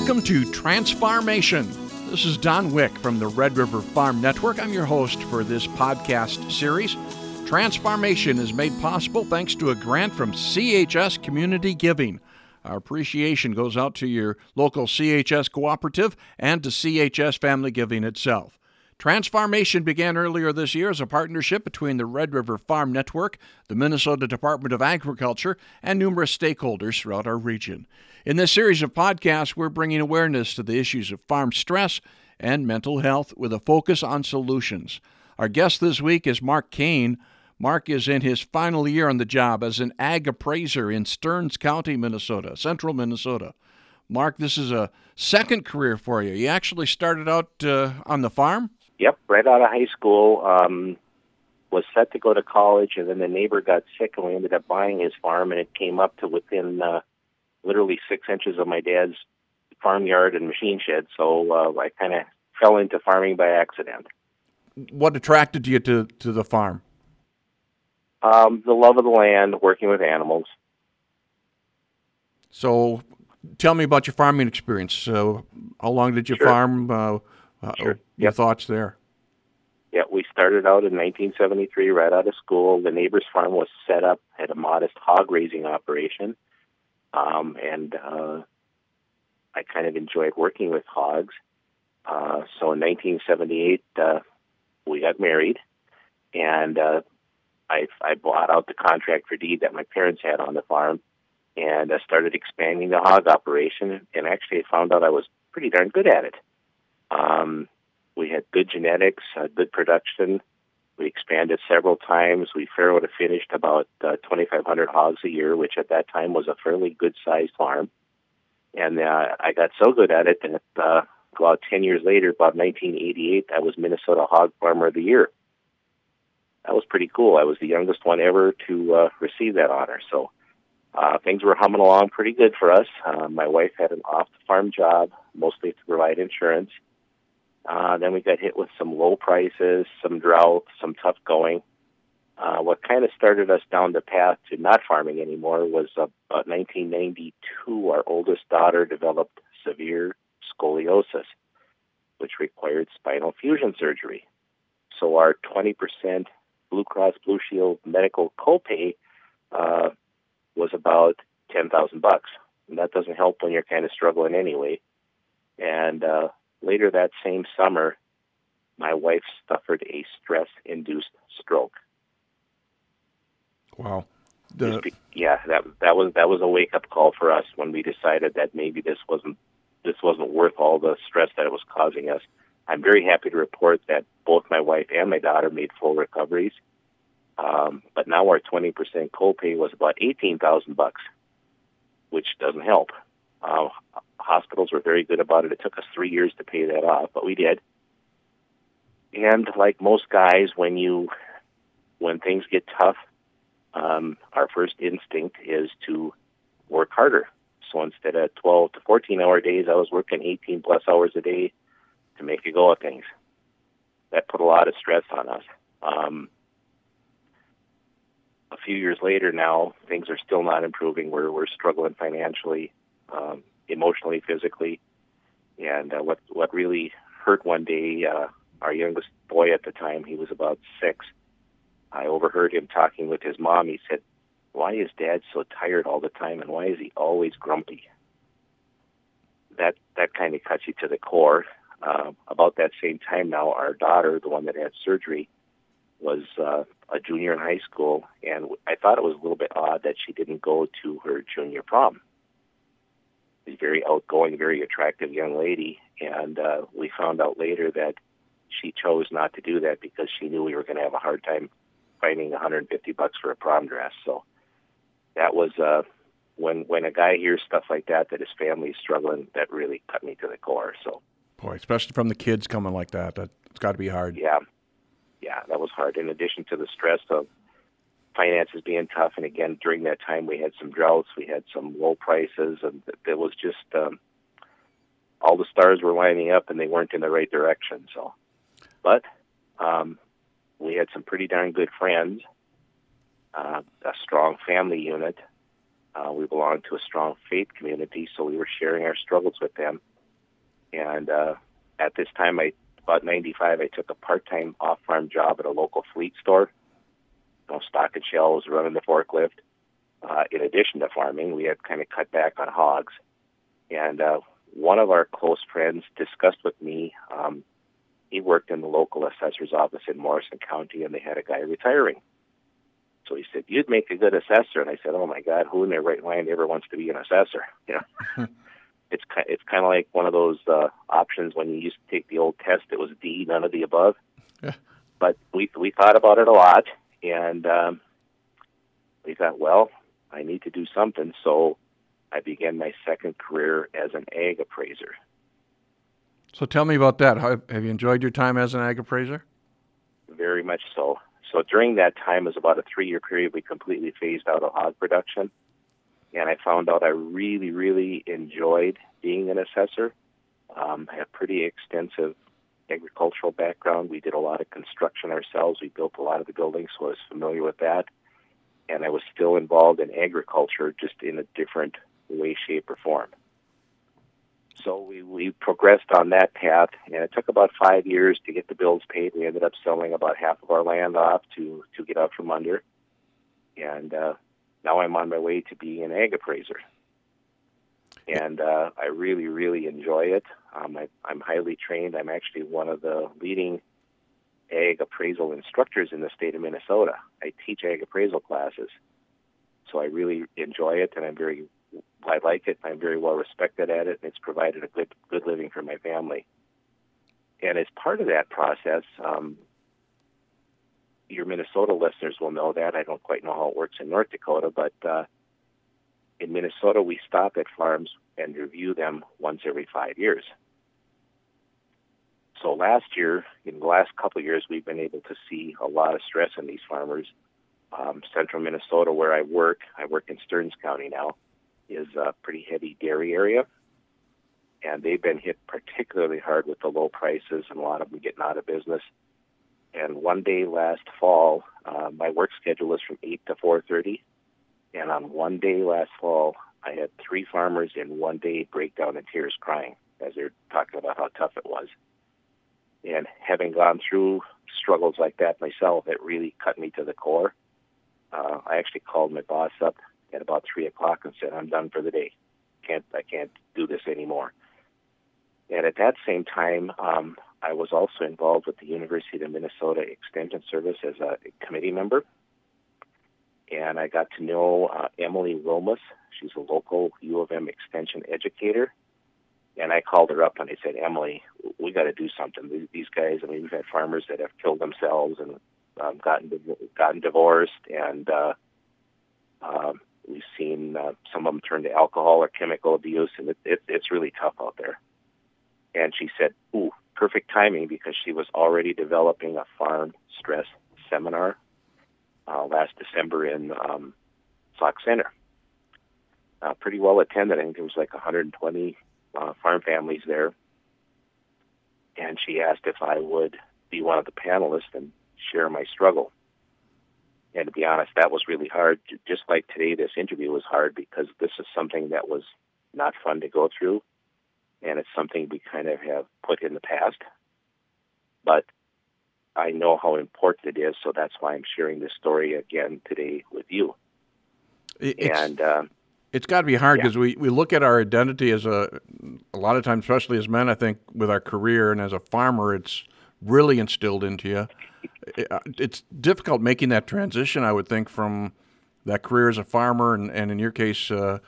Welcome to Transfarmation. This is Don Wick from the Red River Farm Network. I'm your host for this podcast series. Transfarmation is made possible thanks to a grant from CHS Community Giving. Our appreciation goes out to your local CHS cooperative and to CHS Family Giving itself. Transfarmation began earlier this year as a partnership between the Red River Farm Network, the Minnesota Department of Agriculture, and numerous stakeholders throughout our region. In this series of podcasts, we're bringing awareness to the issues of farm stress and mental health with a focus on solutions. Our guest this week is Mark Kane. Mark is in his final year on the job as an ag appraiser in Stearns County, Minnesota, central Minnesota. Mark, this is a second career for you. You actually started out uh, on the farm? Yep, right out of high school. Um, was set to go to college, and then the neighbor got sick, and we ended up buying his farm, and it came up to within uh, literally six inches of my dad's farmyard and machine shed. So uh, I kind of fell into farming by accident. What attracted you to, to the farm? Um, the love of the land, working with animals. So, tell me about your farming experience. So, how long did you Sure. farm? Uh, uh, Sure. Your Yep. thoughts there? Yeah, we started out in 1973 right out of school. The neighbor's farm was set up at a modest hog raising operation. Um, and uh, I kind of enjoyed working with hogs. Uh, so in 1978, uh, we got married, and uh, I, I bought out the contract for deed that my parents had on the farm, and I started expanding the hog operation. And actually, I found out I was pretty darn good at it. Um, we had good genetics, uh, good production. We expanded several times. We fair would have finished about uh, 2,500 hogs a year, which at that time was a fairly good sized farm. And uh, I got so good at it that uh, about 10 years later, about 1988, I was Minnesota Hog Farmer of the Year. That was pretty cool. I was the youngest one ever to uh, receive that honor. So uh, things were humming along pretty good for us. Uh, my wife had an off the farm job, mostly to provide insurance. Uh, then we got hit with some low prices, some drought, some tough going. Uh, what kind of started us down the path to not farming anymore was uh, about 1992. Our oldest daughter developed severe scoliosis, which required spinal fusion surgery. So our 20% Blue Cross Blue Shield medical copay uh, was about 10,000 bucks, and that doesn't help when you're kind of struggling anyway. And uh, later that same summer, my wife suffered a stress induced stroke. Wow. The, yeah, that that was that was a wake up call for us when we decided that maybe this wasn't this wasn't worth all the stress that it was causing us. I'm very happy to report that both my wife and my daughter made full recoveries. Um, but now our 20% copay was about 18,000 bucks, which doesn't help. Uh, hospitals were very good about it. It took us three years to pay that off, but we did. And like most guys, when you when things get tough, um, our first instinct is to work harder. So instead of 12 to 14 hour days, I was working 18 plus hours a day to make a go of things. That put a lot of stress on us. Um, a few years later now, things are still not improving. We're, we're struggling financially, um, emotionally, physically. And uh, what, what really hurt one day, uh, our youngest boy at the time, he was about six, I overheard him talking with his mom. He said, "Why is Dad so tired all the time, and why is he always grumpy?" That that kind of cuts you to the core. Uh, about that same time now, our daughter, the one that had surgery, was uh, a junior in high school, and I thought it was a little bit odd that she didn't go to her junior prom. Very outgoing, very attractive young lady, and uh, we found out later that she chose not to do that because she knew we were going to have a hard time finding 150 bucks for a prom dress. So that was uh, when when a guy hears stuff like that that his family's struggling, that really cut me to the core. So boy, especially from the kids coming like that, that it's got to be hard. yeah, yeah, that was hard. In addition to the stress of finances being tough, and again during that time we had some droughts, we had some low prices, and there was just um, all the stars were lining up, and they weren't in the right direction. So, but um, we had some pretty darn good friends, uh, a strong family unit. Uh, we belonged to a strong faith community, so we were sharing our struggles with them. And uh, at this time, I about 95, I took a part-time off-farm job at a local fleet store. You know, stock and shelves, running the forklift. Uh, in addition to farming, we had kind of cut back on hogs. And uh, one of our close friends discussed with me. Um, he worked in the local assessor's office in Morrison County, and they had a guy retiring. So he said, "You'd make a good assessor." And I said, "Oh my God, who in their right mind ever wants to be an assessor?" You know, it's kind it's kind of like one of those uh, options when you used to take the old test. It was D, none of the above. Yeah. But we we thought about it a lot, and um, we thought, well, I need to do something. So I began my second career as an ag appraiser. So tell me about that. How, have you enjoyed your time as an ag appraiser? Very much so. So during that time, it was about a three-year period. We completely phased out of hog production, and I found out I really, really enjoyed being an assessor. Um, I have pretty extensive agricultural background. We did a lot of construction ourselves. We built a lot of the buildings, so I was familiar with that. And I was still involved in agriculture, just in a different way, shape, or form. So we, we progressed on that path, and it took about five years to get the bills paid. We ended up selling about half of our land off to, to get out from under. And uh, now I'm on my way to being an ag appraiser. And uh, I really, really enjoy it. Um, I, I'm highly trained. I'm actually one of the leading ag appraisal instructors in the state of Minnesota. I teach ag appraisal classes. So I really enjoy it, and I'm very I like it. I'm very well respected at it, and it's provided a good good living for my family. And as part of that process, um, your Minnesota listeners will know that. I don't quite know how it works in North Dakota, but uh, in Minnesota, we stop at farms and review them once every five years. So last year, in the last couple of years, we've been able to see a lot of stress in these farmers. Um, central Minnesota, where I work, I work in Stearns County now is a pretty heavy dairy area. And they've been hit particularly hard with the low prices and a lot of them getting out of business. And one day last fall, uh, my work schedule was from 8 to 4.30. And on one day last fall, I had three farmers in one day break down in tears crying as they're talking about how tough it was. And having gone through struggles like that myself, it really cut me to the core. Uh, I actually called my boss up at about three o'clock and said, "I'm done for the day. Can't I can't do this anymore." And at that same time, um, I was also involved with the University of Minnesota Extension Service as a committee member, and I got to know uh, Emily Romas. She's a local U of M Extension educator, and I called her up and I said, "Emily, we got to do something. These guys. I mean, we've had farmers that have killed themselves and um, gotten gotten divorced, and uh, um, We've seen uh, some of them turn to alcohol or chemical abuse, and it, it, it's really tough out there. And she said, "Ooh, perfect timing," because she was already developing a farm stress seminar uh, last December in um, Center. Uh, pretty well attended. I think there was like 120 uh, farm families there. And she asked if I would be one of the panelists and share my struggle. And to be honest, that was really hard. Just like today, this interview was hard because this is something that was not fun to go through. And it's something we kind of have put in the past. But I know how important it is, so that's why I'm sharing this story again today with you. It's, and uh, it's got to be hard because yeah. we, we look at our identity as a a lot of times, especially as men. I think with our career and as a farmer, it's really instilled into you. Uh, it's difficult making that transition, I would think, from that career as a farmer and, and in your case, uh,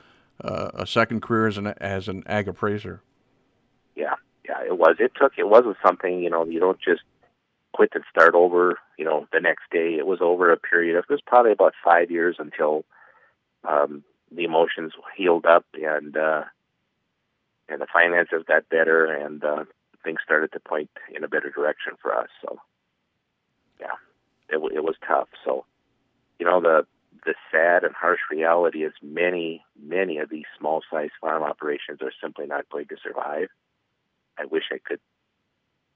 uh, a second career as an as an ag appraiser. Yeah, yeah, it was. It took. It wasn't something you know. You don't just quit and start over. You know, the next day. It was over a period of. It was probably about five years until um, the emotions healed up and uh, and the finances got better and uh, things started to point in a better direction for us. So yeah, it, it was tough. So, you know, the the sad and harsh reality is many, many of these small size farm operations are simply not going to survive. I wish I could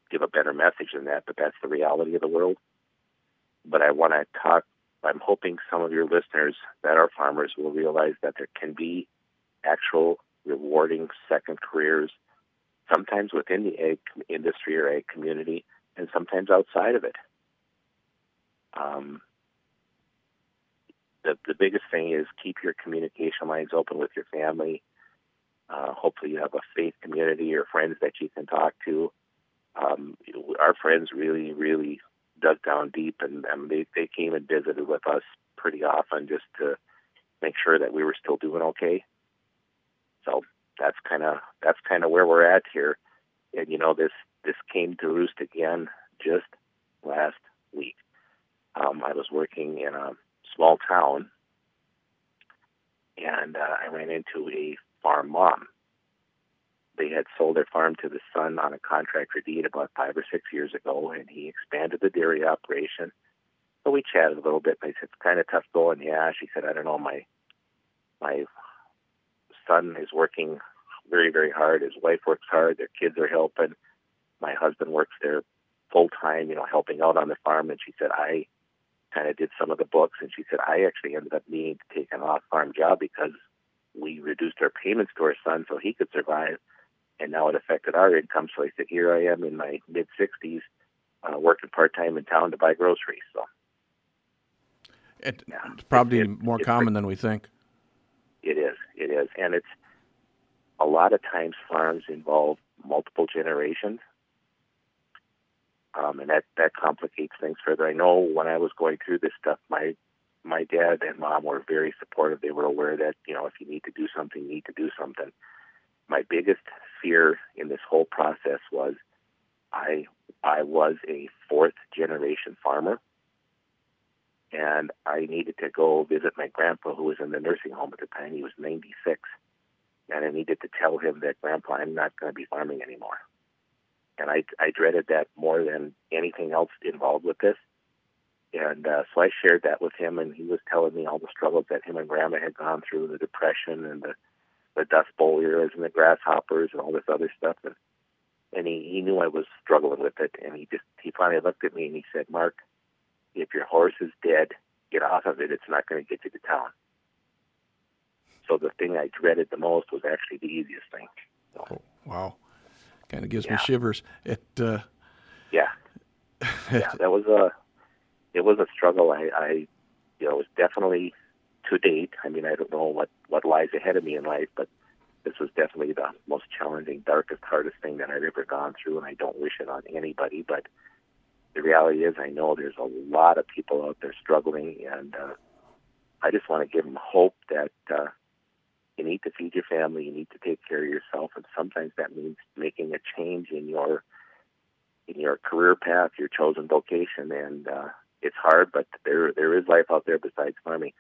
give a better message than that, but that's the reality of the world. But I want to talk, I'm hoping some of your listeners that are farmers will realize that there can be actual rewarding second careers sometimes within the ag industry or ag community, and sometimes outside of it. Um, the the biggest thing is keep your communication lines open with your family. Uh, hopefully, you have a faith community or friends that you can talk to. Um, our friends really, really dug down deep, and, and they they came and visited with us pretty often just to make sure that we were still doing okay. So that's kind of that's kind of where we're at here. And you know, this this came to roost again just last week. Um, I was working in a small town, and uh, I ran into a farm mom. They had sold their farm to the son on a contract for deed about five or six years ago, and he expanded the dairy operation. So we chatted a little bit. I said, "It's kind of tough going." Yeah, she said, "I don't know. My my son is working very, very hard. His wife works hard. Their kids are helping. My husband works there full time, you know, helping out on the farm. And she said, I kind of did some of the books. And she said, I actually ended up needing to take an off farm job because we reduced our payments to our son so he could survive. And now it affected our income. So I said, here I am in my mid 60s, uh, working part time in town to buy groceries. So it, yeah, it's probably it, more common than we think. It is. It is. And it's, a lot of times farms involve multiple generations. Um, and that, that complicates things further. I know when I was going through this stuff, my my dad and mom were very supportive. They were aware that you know if you need to do something, you need to do something. My biggest fear in this whole process was I I was a fourth generation farmer, and I needed to go visit my grandpa who was in the nursing home at the time. He was 96, and I needed to tell him that, Grandpa, I'm not going to be farming anymore. And I, I dreaded that more than anything else involved with this. And uh, so I shared that with him, and he was telling me all the struggles that him and Grandma had gone through, the depression and the, the dust bowl eras and the grasshoppers and all this other stuff. And, and he, he knew I was struggling with it, and he just he finally looked at me and he said, Mark, if your horse is dead, get off of it. It's not going to get you to town. So the thing I dreaded the most was actually the easiest thing. So, oh, wow, kind of gives yeah. me shivers. It. Uh... Yeah. yeah, that was a it was a struggle. I, I you know, it was definitely to date. I mean, I don't know what what lies ahead of me in life, but this was definitely the most challenging, darkest, hardest thing that I've ever gone through, and I don't wish it on anybody. But the reality is, I know there's a lot of people out there struggling, and uh, I just want to give them hope that uh, you need to feed your family, you need to take care of yourself, and sometimes that means making a change in your in your career path, your chosen vocation, and uh, it's hard, but there there is life out there besides farming.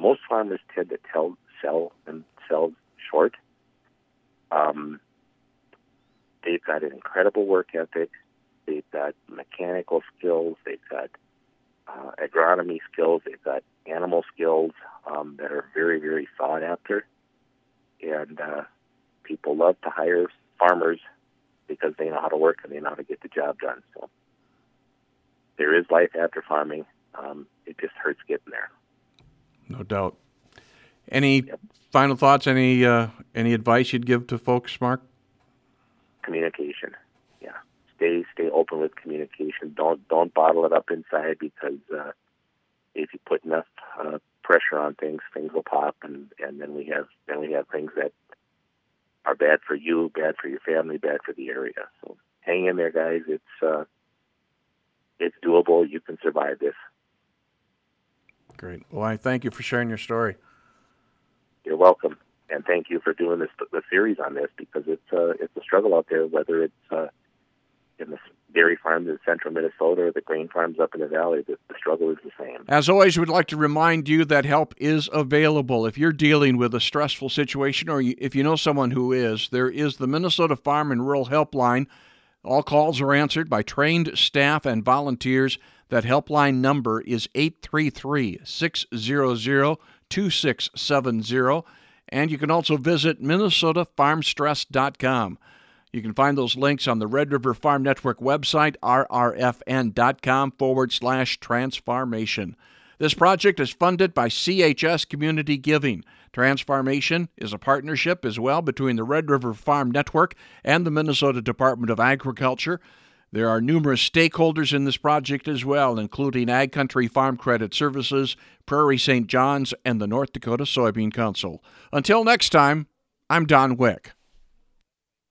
Most farmers tend to tell sell themselves short. Um, they've got an incredible work ethic. They've got mechanical skills. They've got uh, agronomy skills. They've got animal skills um, that are very, very sought after and uh, people love to hire farmers because they know how to work and they know how to get the job done. So there is life after farming. Um, it just hurts getting there. No doubt. Any yep. final thoughts? Any uh, any advice you'd give to folks, Mark? Communication. Yeah, stay stay open with communication. Don't don't bottle it up inside because uh, if you put enough uh, pressure on things, things will pop, and and then we have then we have things that are bad for you, bad for your family, bad for the area. So hang in there, guys. It's uh, it's doable. You can survive this. Great. Well, I thank you for sharing your story. You're welcome, and thank you for doing this the series on this because it's uh, it's a struggle out there. Whether it's uh, in the dairy farms in central Minnesota or the grain farms up in the valley, the, the struggle is the same. As always, we'd like to remind you that help is available. If you're dealing with a stressful situation or if you know someone who is, there is the Minnesota Farm and Rural Helpline. All calls are answered by trained staff and volunteers. That helpline number is 833 600 2670. And you can also visit minnesotafarmstress.com. You can find those links on the Red River Farm Network website, rrfn.com forward slash transfarmation. This project is funded by CHS Community Giving. Transfarmation is a partnership as well between the Red River Farm Network and the Minnesota Department of Agriculture. There are numerous stakeholders in this project as well, including Ag Country Farm Credit Services, Prairie St. John's, and the North Dakota Soybean Council. Until next time, I'm Don Wick.